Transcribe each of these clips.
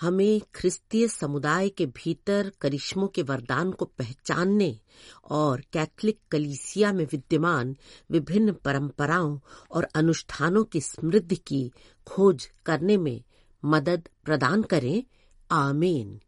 हमें ख्रिस्तीय समुदाय के भीतर करिश्मों के वरदान को पहचानने और कैथलिक कलीसिया में विद्यमान विभिन्न परंपराओं और अनुष्ठानों की समृद्धि की खोज करने में मदद प्रदान करें। आमीन।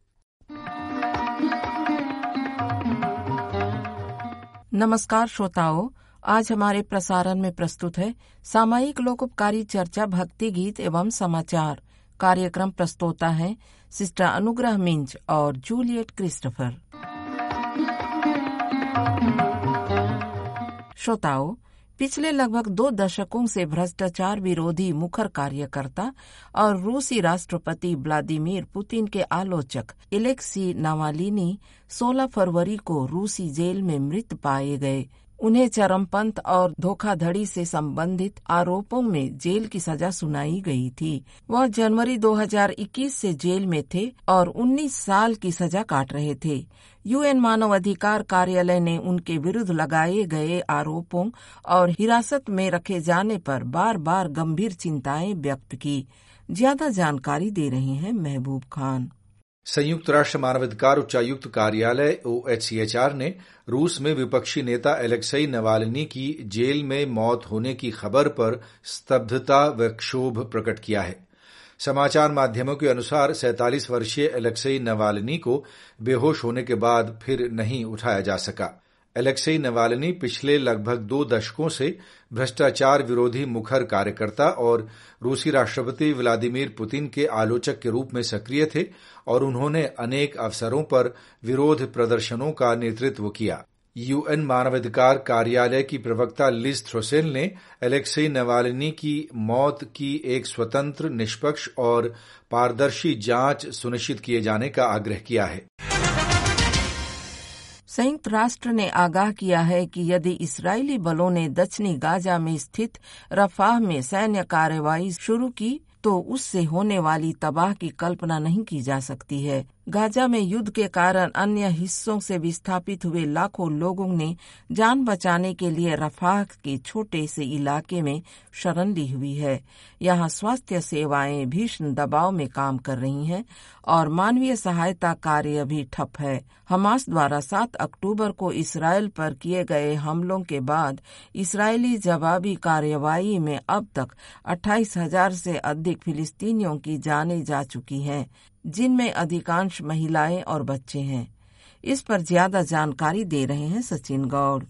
नमस्कार श्रोताओं, आज हमारे प्रसारण में प्रस्तुत है सामयिक लोकोपकारी चर्चा भक्ति गीत एवं समाचार। कार्यक्रम प्रस्तोता है सिस्टर अनुग्रह मिंज और जूलियट क्रिस्टोफर। श्रोताओं, पिछले लगभग दो दशकों से भ्रष्टाचार विरोधी मुखर कार्यकर्ता और रूसी राष्ट्रपति व्लादिमीर पुतिन के आलोचक इलेक्सी नावालिनी 16 फरवरी को रूसी जेल में मृत पाए गए। उन्हें चरमपंथ और धोखाधड़ी से संबंधित आरोपों में जेल की सजा सुनाई गई थी। वह जनवरी 2021 से जेल में थे और 19 साल की सजा काट रहे थे। यूएन मानव अधिकार कार्यालय ने उनके विरुद्ध लगाए गए आरोपों और हिरासत में रखे जाने पर बार बार गंभीर चिंताएँ व्यक्त की। ज़्यादा जानकारी दे रहे हैं महबूब खान। संयुक्त राष्ट्र मानवाधिकार उच्चायुक्त कार्यालय ओएचसीएचआर ने रूस में विपक्षी नेता एलेक्सई नवालिनी की जेल में मौत होने की खबर पर स्तब्धता व क्षोभ प्रकट किया है। समाचार माध्यमों के अनुसार सैंतालीस वर्षीय एलेक्सई नवालिनी को बेहोश होने के बाद फिर नहीं उठाया जा सका। एलेक्सई नवालिनी पिछले लगभग दो दशकों से भ्रष्टाचार विरोधी मुखर कार्यकर्ता और रूसी राष्ट्रपति व्लादिमीर पुतिन के आलोचक के रूप में सक्रिय थे और उन्होंने अनेक अवसरों पर विरोध प्रदर्शनों का नेतृत्व किया। यूएन मानवाधिकार कार्यालय की प्रवक्ता लिज थ्रोसेल ने एलेक्सई नवालिनी की मौत की एक स्वतंत्र, निष्पक्ष और पारदर्शी जाँच सुनिश्चित किए जाने का आग्रह किया है। संयुक्त राष्ट्र ने आगाह किया है कि यदि इसराइली बलों ने दक्षिणी गाजा में स्थित रफाह में सैन्य कार्रवाई शुरू की तो उससे होने वाली तबाह की कल्पना नहीं की जा सकती है। गाजा में युद्ध के कारण अन्य हिस्सों से विस्थापित हुए लाखों लोगों ने जान बचाने के लिए रफाह के छोटे से इलाके में शरण ली हुई है। यहाँ स्वास्थ्य सेवाएँ भीषण दबाव में काम कर रही हैं और मानवीय सहायता कार्य भी ठप है। हमास द्वारा 7 अक्टूबर को इसराइल पर किए गए हमलों के बाद इसराइली जवाबी कार्यवाही में अब तक अट्ठाईस हज़ार से अधिक फिलिस्तीनियों की जाने जा चुकी हैं। जिनमें अधिकांश महिलाएँ और बच्चे हैं। इस पर ज़्यादा जानकारी दे रहे हैं सचिन गौड़।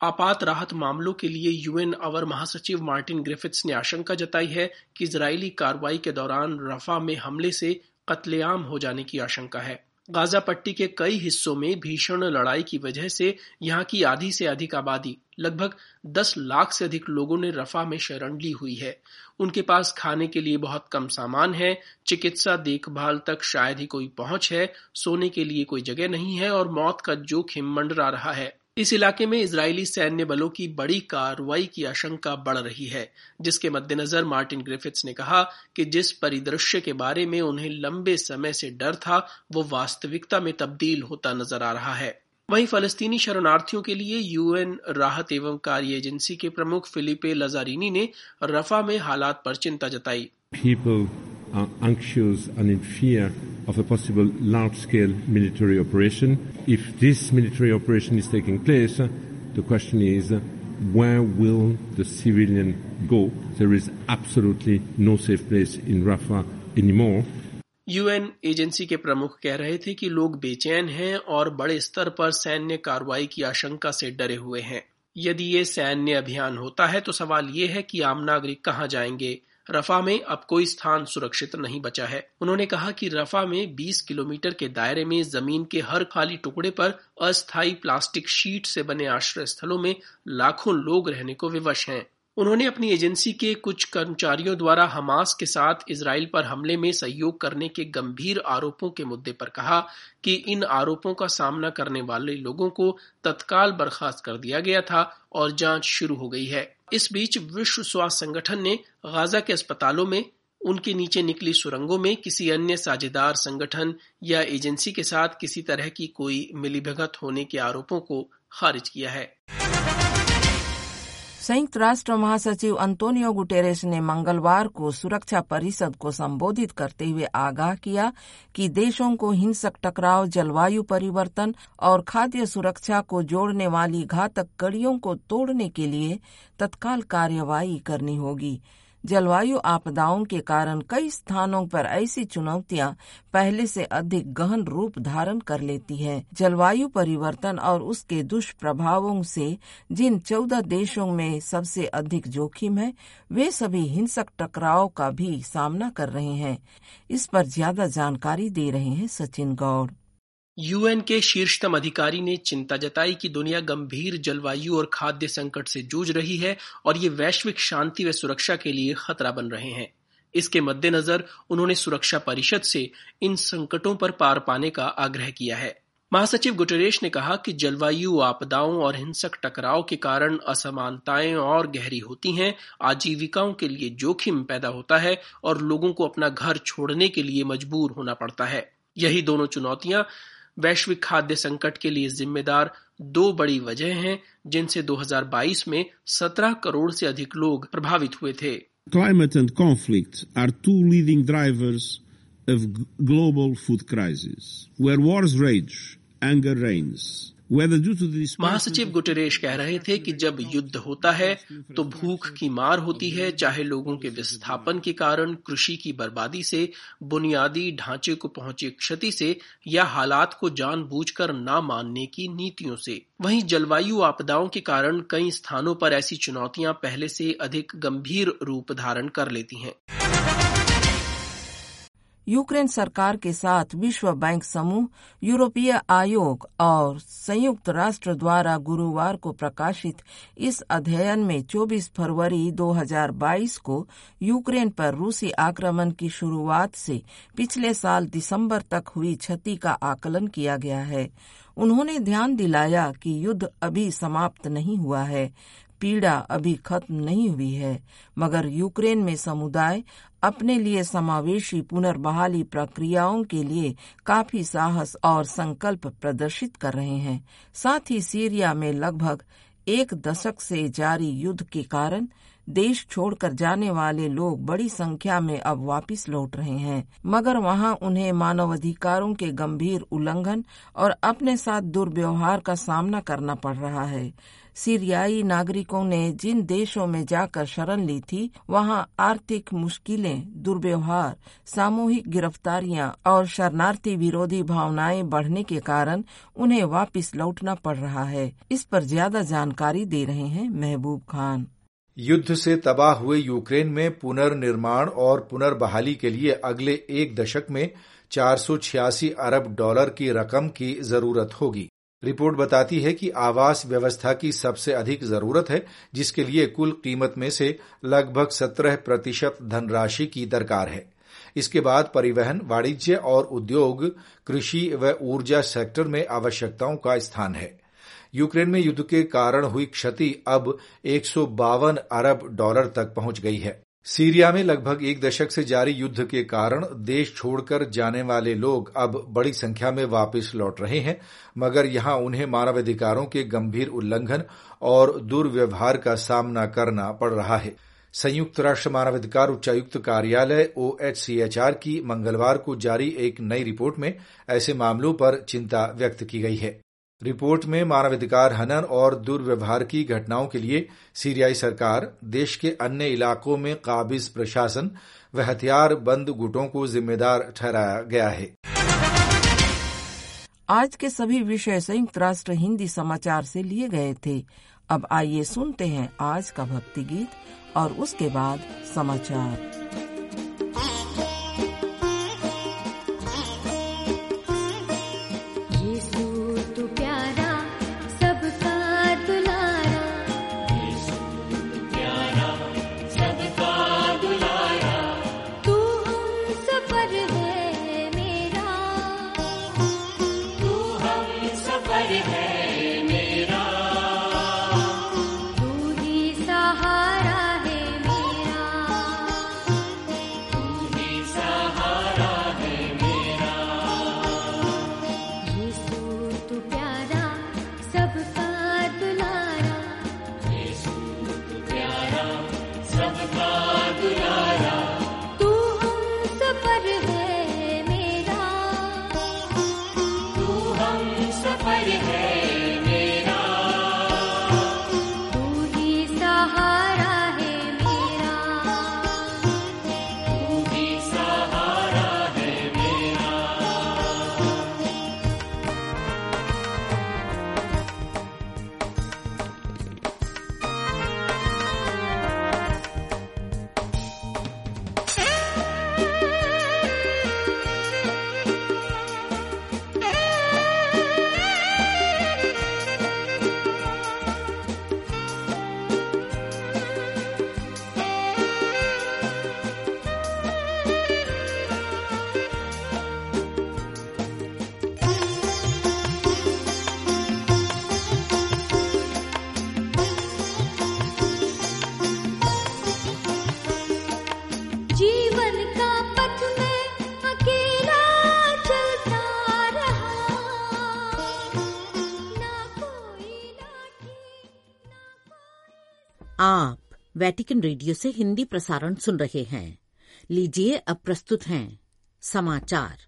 आपात राहत मामलों के लिए यूएन अवर महासचिव मार्टिन ग्रिफिथ्स ने आशंका जताई है कि इजरायली कार्रवाई के दौरान रफा में हमले से कत्लेआम हो जाने की आशंका है। गाजा पट्टी के कई हिस्सों में भीषण लड़ाई की वजह से यहाँ की आधी से अधिक आबादी, लगभग 10 लाख से अधिक लोगों ने रफा में शरण ली हुई है। उनके पास खाने के लिए बहुत कम सामान है, चिकित्सा देखभाल तक शायद ही कोई पहुँच है, सोने के लिए कोई जगह नहीं है और मौत का जोखिम मंडरा रहा है। इस इलाके में इजरायली सैन्य बलों की बड़ी कार्रवाई की आशंका बढ़ रही है, जिसके मद्देनजर मार्टिन ग्रिफिथ्स ने कहा कि जिस परिदृश्य के बारे में उन्हें लंबे समय से डर था, वो वास्तविकता में तब्दील होता नज़र आ रहा है। वहीं फलस्तीनी शरणार्थियों के लिए यूएन राहत एवं कार्य एजेंसी के प्रमुख फिलिपे लजारिनी ने रफा में हालात पर चिंता जताई। Of a possible large-scale military operation. If this military operation is taking place, the question is, where will the civilian go? There is absolutely no safe place in Rafah anymore. UN agency के प्रमुख कह रहे थे कि लोग बेचैन हैं और बड़े स्तर पर सैन्य कार्रवाई की आशंका से डरे हुए हैं यदि ये सैन्य अभियान होता है तो सवाल ये है कि आम नागरिक कहाँ जाएँगे रफा में अब कोई स्थान सुरक्षित नहीं बचा है। उन्होंने कहा कि रफा में 20 किलोमीटर के दायरे में ज़मीन के हर खाली टुकड़े पर अस्थायी प्लास्टिक शीट से बने आश्रय स्थलों में लाखों लोग रहने को विवश हैं। उन्होंने अपनी एजेंसी के कुछ कर्मचारियों द्वारा हमास के साथ इसराइल पर हमले में सहयोग करने के गंभीर आरोपों के मुद्दे पर कहा कि इन आरोपों का सामना करने वाले लोगों को तत्काल बर्खास्त कर दिया गया था और जाँच शुरू हो गई है। इस बीच विश्व स्वास्थ्य संगठन ने गाजा के अस्पतालों में, उनके नीचे निकली सुरंगों में किसी अन्य साझेदार संगठन या एजेंसी के साथ किसी तरह की कोई मिलीभगत होने के आरोपों को खारिज किया है। संयुक्त राष्ट्र महासचिव अंतोनियो गुटेरेस ने मंगलवार को सुरक्षा परिषद को संबोधित करते हुए आगाह किया कि देशों को हिंसक टकराव, जलवायु परिवर्तन और खाद्य सुरक्षा को जोड़ने वाली घातक कड़ियों को तोड़ने के लिए तत्काल कार्यवाही करनी होगी। जलवायु आपदाओं के कारण कई स्थानों पर ऐसी चुनौतियाँ पहले से अधिक गहन रूप धारण कर लेती है। जलवायु परिवर्तन और उसके दुष्प्रभावों से जिन चौदह देशों में सबसे अधिक जोखिम है, वे सभी हिंसक टकराव का भी सामना कर रहे हैं। इस पर ज़्यादा जानकारी दे रहे हैं सचिन गौड़। यूएन के शीर्षतम अधिकारी ने चिंता जताई कि दुनिया गंभीर जलवायु और खाद्य संकट से जूझ रही है और ये वैश्विक शांति व सुरक्षा के लिए खतरा बन रहे हैं। इसके मद्देनजर उन्होंने सुरक्षा परिषद से इन संकटों पर पार पाने का आग्रह किया है। महासचिव गुटरेश ने कहा कि जलवायु आपदाओं और हिंसक टकराव के कारण असमानताएँ और गहरी होती हैं, आजीविकाओं के लिए जोखिम पैदा होता है और लोगों को अपना घर छोड़ने के लिए मजबूर होना पड़ता है। यही दोनों चुनौतियाँ वैश्विक खाद्य संकट के लिए जिम्मेदार दो बड़ी वजह हैं, जिनसे 2022 में 17 करोड़ से अधिक लोग प्रभावित हुए थे। Climate and conflict are two leading drivers of global food crisis where wars rage anger reigns महासचिव गुटरेश कह रहे थे कि जब युद्ध होता है तो भूख की मार होती है, चाहे लोगों के विस्थापन के कारण, कृषि की बर्बादी से, बुनियादी ढांचे को पहुँचे क्षति से, या हालात को जानबूझकर ना मानने की नीतियों से। वहीं जलवायु आपदाओं के कारण कई स्थानों पर ऐसी चुनौतियाँ पहले से अधिक गंभीर रूप धारण कर लेती हैं। यूक्रेन सरकार के साथ विश्व बैंक समूह, यूरोपीय आयोग और संयुक्त राष्ट्र द्वारा गुरुवार को प्रकाशित इस अध्ययन में 24 फरवरी 2022 को यूक्रेन पर रूसी आक्रमण की शुरुआत से पिछले साल दिसंबर तक हुई क्षति का आकलन किया गया है। उन्होंने ध्यान दिलाया कि युद्ध अभी समाप्त नहीं हुआ है, पीड़ा अभी खत्म नहीं हुई है, मगर यूक्रेन में समुदाय अपने लिए समावेशी पुनर्बहाली प्रक्रियाओं के लिए काफ़ी साहस और संकल्प प्रदर्शित कर रहे हैं। साथ ही सीरिया में लगभग एक दशक से जारी युद्ध के कारण देश छोड़कर जाने वाले लोग बड़ी संख्या में अब वापस लौट रहे हैं। मगर वहाँ उन्हें मानवाधिकारों के गंभीर उल्लंघन और अपने साथ दुर्व्यवहार का सामना करना पड़ रहा है। सीरियाई नागरिकों ने जिन देशों में जाकर शरण ली थी, वहाँ आर्थिक मुश्किलें, दुर्व्यवहार, सामूहिक गिरफ्तारियाँ और शरणार्थी विरोधी भावनाएँ बढ़ने के कारण उन्हें वापस लौटना पड़ रहा है। इस पर ज़्यादा जानकारी दे रहे हैं महबूब खान। युद्ध से तबाह हुए यूक्रेन में पुनर्निर्माण और पुनर्बहाली के लिए अगले एक दशक में चार सौ छियासी अरब डॉलर की रकम की ज़रूरत होगी। रिपोर्ट बताती है कि आवास व्यवस्था की सबसे अधिक ज़रूरत है, जिसके लिए कुल कीमत में से लगभग 17 प्रतिशत धनराशि की दरकार है। इसके बाद परिवहन, वाणिज्य और उद्योग, कृषि व ऊर्जा सेक्टर में आवश्यकताओं का स्थान है। यूक्रेन में युद्ध के कारण हुई क्षति अब एक सौ बावन अरब डॉलर तक पहुँच गई है। सीरिया में लगभग एक दशक से जारी युद्ध के कारण देश छोड़कर जाने वाले लोग अब बड़ी संख्या में वापस लौट रहे हैं, मगर यहाँ उन्हें मानवाधिकारों के गंभीर उल्लंघन और दुर्व्यवहार का सामना करना पड़ रहा है। संयुक्त राष्ट्र मानवाधिकार उच्चायुक्त कार्यालय ओएचसीएचआर की मंगलवार को जारी एक नई रिपोर्ट में ऐसे मामलों पर चिंता व्यक्त की गई है। रिपोर्ट में मानवाधिकार हनन और दुर्व्यवहार की घटनाओं के लिए सीरियाई सरकार, देश के अन्य इलाकों में काबिज प्रशासन व हथियार बंद गुटों को जिम्मेदार ठहराया गया है। आज के सभी विषय संयुक्त राष्ट्र हिंदी समाचार से लिए गए थे। अब आइए सुनते हैं आज का भक्ति गीत और उसके बाद समाचार। वेटिकन रेडियो से हिंदी प्रसारण सुन रहे हैं। लीजिए, अब प्रस्तुत हैं। समाचार।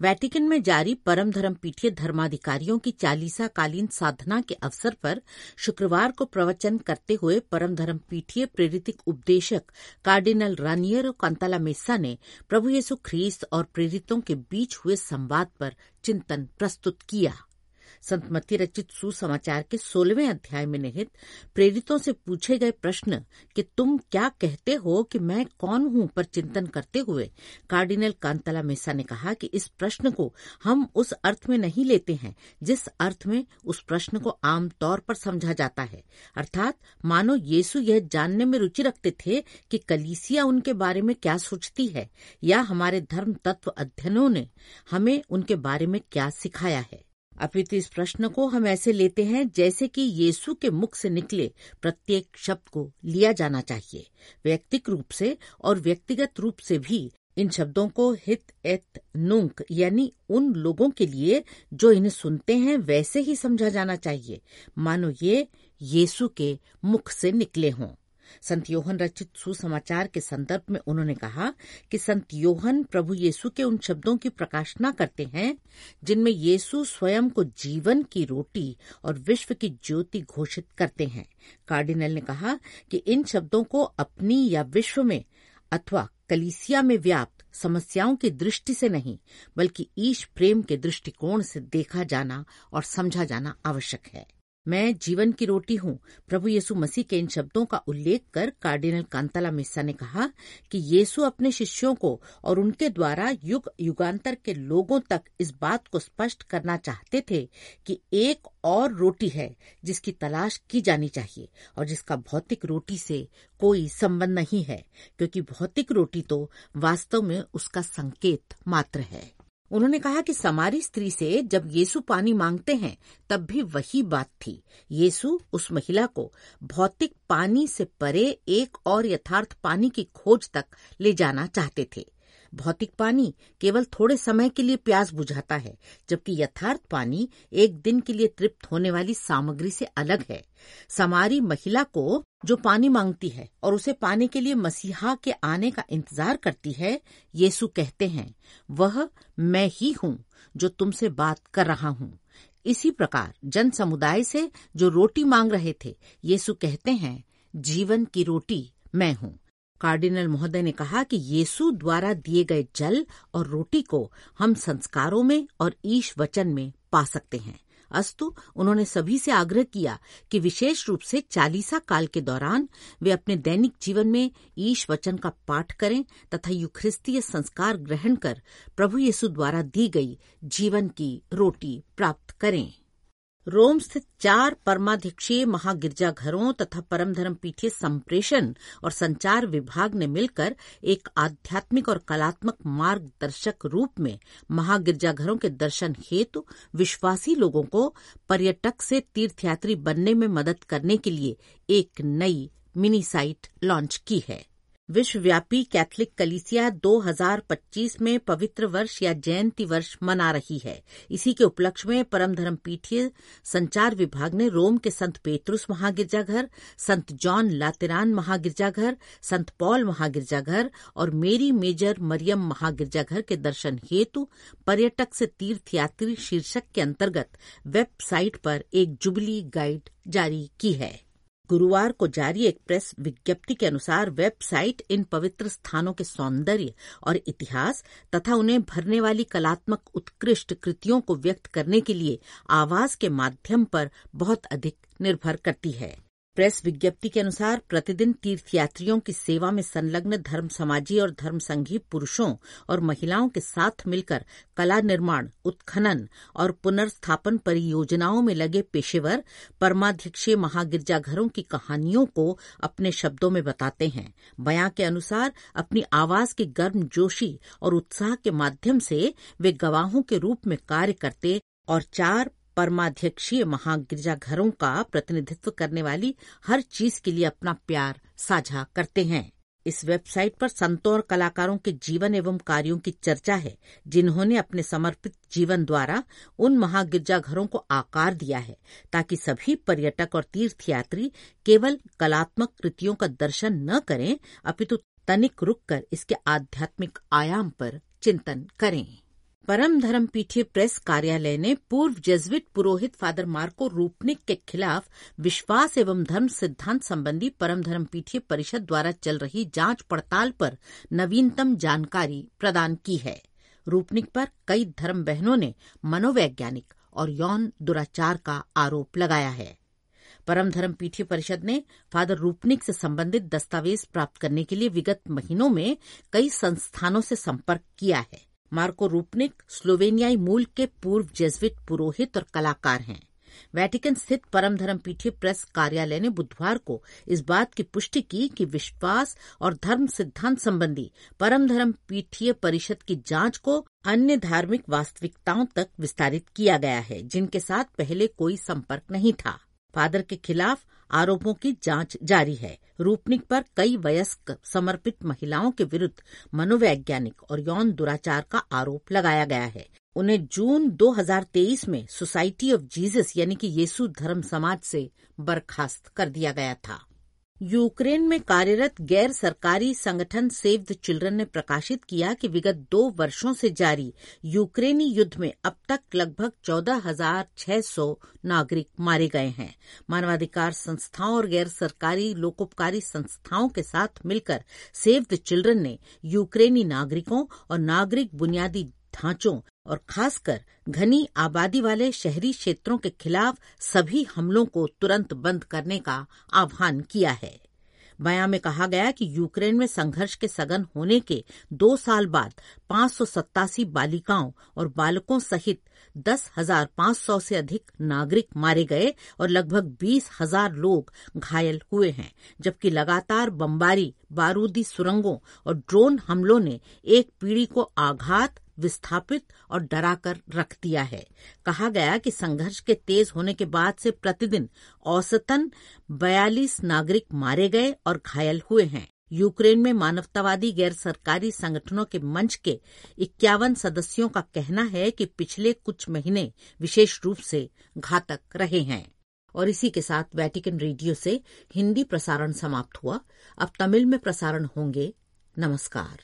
वेटिकन में जारी परम धर्म पीठीय धर्माधिकारियों की चालीसा कालीन साधना के अवसर पर शुक्रवार को प्रवचन करते हुए परम धर्म पीठीय प्रेरितिक उपदेशक कार्डिनल रानियर कांताला मेस्सा ने प्रभु येसु ख्रीस्त और प्रेरितों के बीच हुए संवाद पर चिंतन प्रस्तुत किया। संत मत्ती रचित सुसमाचार के सोलहवें अध्याय में निहित प्रेरितों से पूछे गए प्रश्न कि तुम क्या कहते हो कि मैं कौन हूँ पर चिंतन करते हुए? कार्डिनल कांतला मेसा ने कहा कि इस प्रश्न को हम उस अर्थ में नहीं लेते हैं, जिस अर्थ में उस प्रश्न को आमतौर पर समझा जाता है। अर्थात, मानो येसु यह जानने में रुचि रखते थे कि कलीसिया उनके बारे में क्या सोचती है, या हमारे धर्म तत्व अध्ययनों ने हमें उनके बारे में क्या सिखाया है। अपितु इस प्रश्न को हम ऐसे लेते हैं जैसे कि यीशु के मुख से निकले प्रत्येक शब्द को लिया जाना चाहिए, व्यक्तिक रूप से और व्यक्तिगत रूप से भी। इन शब्दों को हित एत नुंक यानी उन लोगों के लिए जो इन्हें सुनते हैं, वैसे ही समझा जाना चाहिए। मानो ये यीशु के मुख से निकले हों। संत योहन रचित सुसमाचार के संदर्भ में उन्होंने कहा कि संत योहन प्रभु येसु के उन शब्दों की प्रकाशना करते हैं, जिनमें येसु स्वयं को जीवन की रोटी और विश्व की ज्योति घोषित करते हैं। कार्डिनल ने कहा कि इन शब्दों को अपनी या विश्व में अथवा कलीसिया में व्याप्त समस्याओं की दृष्टि से नहीं, बल्कि ईश प्रेम के दृष्टिकोण से देखा जाना और समझा जाना आवश्यक है। मैं जीवन की रोटी हूँ। प्रभु येसु मसीह के इन शब्दों का उल्लेख कर कार्डिनल कांताला मिस्सा ने कहा कि येसु अपने शिष्यों को और उनके द्वारा युग युगांतर के लोगों तक इस बात को स्पष्ट करना चाहते थे कि एक और रोटी है जिसकी तलाश की जानी चाहिए और जिसका भौतिक रोटी से कोई संबंध नहीं है, क्योंकि भौतिक रोटी तो वास्तव में उसका संकेत मात्र है। उन्होंने कहा कि समारी स्त्री से जब येसु पानी मांगते हैं, तब भी वही बात थी। येसु उस महिला को भौतिक पानी से परे एक और यथार्थ पानी की खोज तक ले जाना चाहते थे। भौतिक पानी केवल थोड़े समय के लिए प्यास बुझाता है, जबकि यथार्थ पानी एक दिन के लिए तृप्त होने वाली सामग्री से अलग है। समारी महिला को जो पानी मांगती है और उसे पाने के लिए मसीहा के आने का इंतज़ार करती है यीशु कहते हैं, वह मैं ही हूँ जो तुमसे बात कर रहा हूँ। इसी प्रकार जन समुदाय से जो रोटी मांग रहे थे यीशु कहते हैं, जीवन की रोटी मैं हूँ। कार्डिनल महोदय ने कहा कि यीशु द्वारा दिए गए जल और रोटी को हम संस्कारों में और ईश वचन में पा सकते हैं। अस्तु, उन्होंने सभी से आग्रह किया कि विशेष रूप से चालीसा काल के दौरान वे अपने दैनिक जीवन में ईश वचन का पाठ करें तथा युख्रिस्तीय संस्कार ग्रहण कर प्रभु येसु द्वारा दी गई जीवन की रोटी प्राप्त करें। रोम स्थित चार परमाध्यक्षीय महागिरजाघरों तथा परम धर्म पीठीय संप्रेषण और संचार विभाग ने मिलकर एक आध्यात्मिक और कलात्मक मार्गदर्शक रूप में महागिरजाघरों के दर्शन हेतु विश्वासी लोगों को पर्यटक से तीर्थयात्री बनने में मदद करने के लिए एक नई मिनी साइट लॉन्च की है। विश्वव्यापी कैथलिक कलिसिया 2025 में पवित्र वर्ष या जयंती वर्ष मना रही है। इसी के उपलक्ष्य में परम धर्म पीठीय संचार विभाग ने रोम के संत पेत्रुस महागिरजाघर, संत जॉन लातेरान महागिरजाघर, संत पॉल महागिरजाघर और मेरी मेजर मरियम महागिरजाघर के दर्शन हेतु पर्यटक से तीर्थयात्री शीर्षक के अंतर्गत वेबसाइट पर एक जुबली गाइड जारी की है। गुरुवार को जारी एक प्रेस विज्ञप्ति के अनुसार वेबसाइट इन पवित्र स्थानों के सौंदर्य और इतिहास तथा उन्हें भरने वाली कलात्मक उत्कृष्ट कृतियों को व्यक्त करने के लिए आवाज़ के माध्यम पर बहुत अधिक निर्भर करती है। प्रेस विज्ञप्ति के अनुसार प्रतिदिन तीर्थयात्रियों की सेवा में संलग्न धर्म समाजी और धर्म संघी पुरुषों और महिलाओं के साथ मिलकर कला निर्माण, उत्खनन और पुनर्स्थापन परियोजनाओं में लगे पेशेवर परमाध्यक्षीय महागिरजाघरों की कहानियों को अपने शब्दों में बताते हैं। बयां के अनुसार अपनी आवाज़ की गर्म जोशी और उत्साह के माध्यम से वे गवाहों के रूप में कार्य करते और चार परमाध्यक्षीय महागिरजाघरों का प्रतिनिधित्व करने वाली हर चीज़ के लिए अपना प्यार साझा करते हैं। इस वेबसाइट पर संतों और कलाकारों के जीवन एवं कार्यों की चर्चा है, जिन्होंने अपने समर्पित जीवन द्वारा उन महागिरजाघरों को आकार दिया है, ताकि सभी पर्यटक और तीर्थयात्री केवल कलात्मक कृतियों का दर्शन न करें, अपितु तनिक रुककर इसके आध्यात्मिक आयाम पर चिंतन करें। परम धर्म पीठीय प्रेस कार्यालय ने पूर्व जेजविट पुरोहित फादर मार्को रूपनिक के खिलाफ विश्वास एवं धर्म सिद्धांत संबंधी परम धर्म पीठीय परिषद द्वारा चल रही जाँच पड़ताल पर नवीनतम जानकारी प्रदान की है। रूपनिक पर कई धर्म बहनों ने मनोवैज्ञानिक और यौन दुराचार का आरोप लगाया है। परम धर्म पीठीय परिषद ने फादर रूपनिक से संबंधित दस्तावेज़ प्राप्त करने के लिए विगत महीनों में कई संस्थानों से संपर्क किया है। मार्को रूपनिक स्लोवेनियाई मूल के पूर्व जेजविट पुरोहित और कलाकार हैं। वेटिकन स्थित परम धर्म पीठीय प्रेस कार्यालय ने बुधवार को इस बात की पुष्टि की कि विश्वास और धर्म सिद्धांत संबंधी परम धर्म पीठीय परिषद की जाँच को अन्य धार्मिक वास्तविकताओं तक विस्तारित किया गया है, जिनके साथ पहले कोई संपर्क नहीं था। फादर के खिलाफ आरोपों की जाँच जारी है। रूपनिक पर कई वयस्क, समर्पित महिलाओं के विरुद्ध मनोवैज्ञानिक और यौन दुराचार का आरोप लगाया गया है। उन्हें जून 2023 में सोसाइटी ऑफ़ जीसस यानी कि येसु धर्म समाज से बर्खास्त कर दिया गया था। यूक्रेन में कार्यरत गैर सरकारी संगठन सेव द चिल्ड्रन ने प्रकाशित किया कि विगत दो वर्षों से जारी यूक्रेनी युद्ध में अब तक लगभग चौदह हज़ार छह सौ नागरिक मारे गए हैं। मानवाधिकार संस्थाओं और गैर सरकारी लोकोपकारी संस्थाओं के साथ मिलकर सेव द चिल्ड्रन ने यूक्रेनी नागरिकों और नागरिक बुनियादी ढांचों और खासकर घनी आबादी वाले शहरी क्षेत्रों के खिलाफ सभी हमलों को तुरंत बंद करने का आह्वान किया है। बयान में कहा गया कि यूक्रेन में संघर्ष के सघन होने के दो साल बाद पाँच बालिकाओं और बालकों सहित दस हज़ार पाँच सौ से अधिक नागरिक मारे गए और लगभग बीस हज़ार लोग घायल हुए हैं, जबकि लगातार बमबारी, बारूदी सुरंगों और ड्रोन हमलों ने एक पीढ़ी को आघात, विस्थापित और डराकर रख दिया है। कहा गया कि संघर्ष के तेज होने के बाद से प्रतिदिन औसतन 42 नागरिक मारे गए और घायल हुए हैं। यूक्रेन में मानवतावादी गैर सरकारी संगठनों के मंच के इक्यावन सदस्यों का कहना है कि पिछले कुछ महीने विशेष रूप से घातक रहे हैं। और इसी के साथ वैटिकन रेडियो से हिंदी प्रसारण समाप्त हुआ। अब तमिल में प्रसारण होंगे। नमस्कार।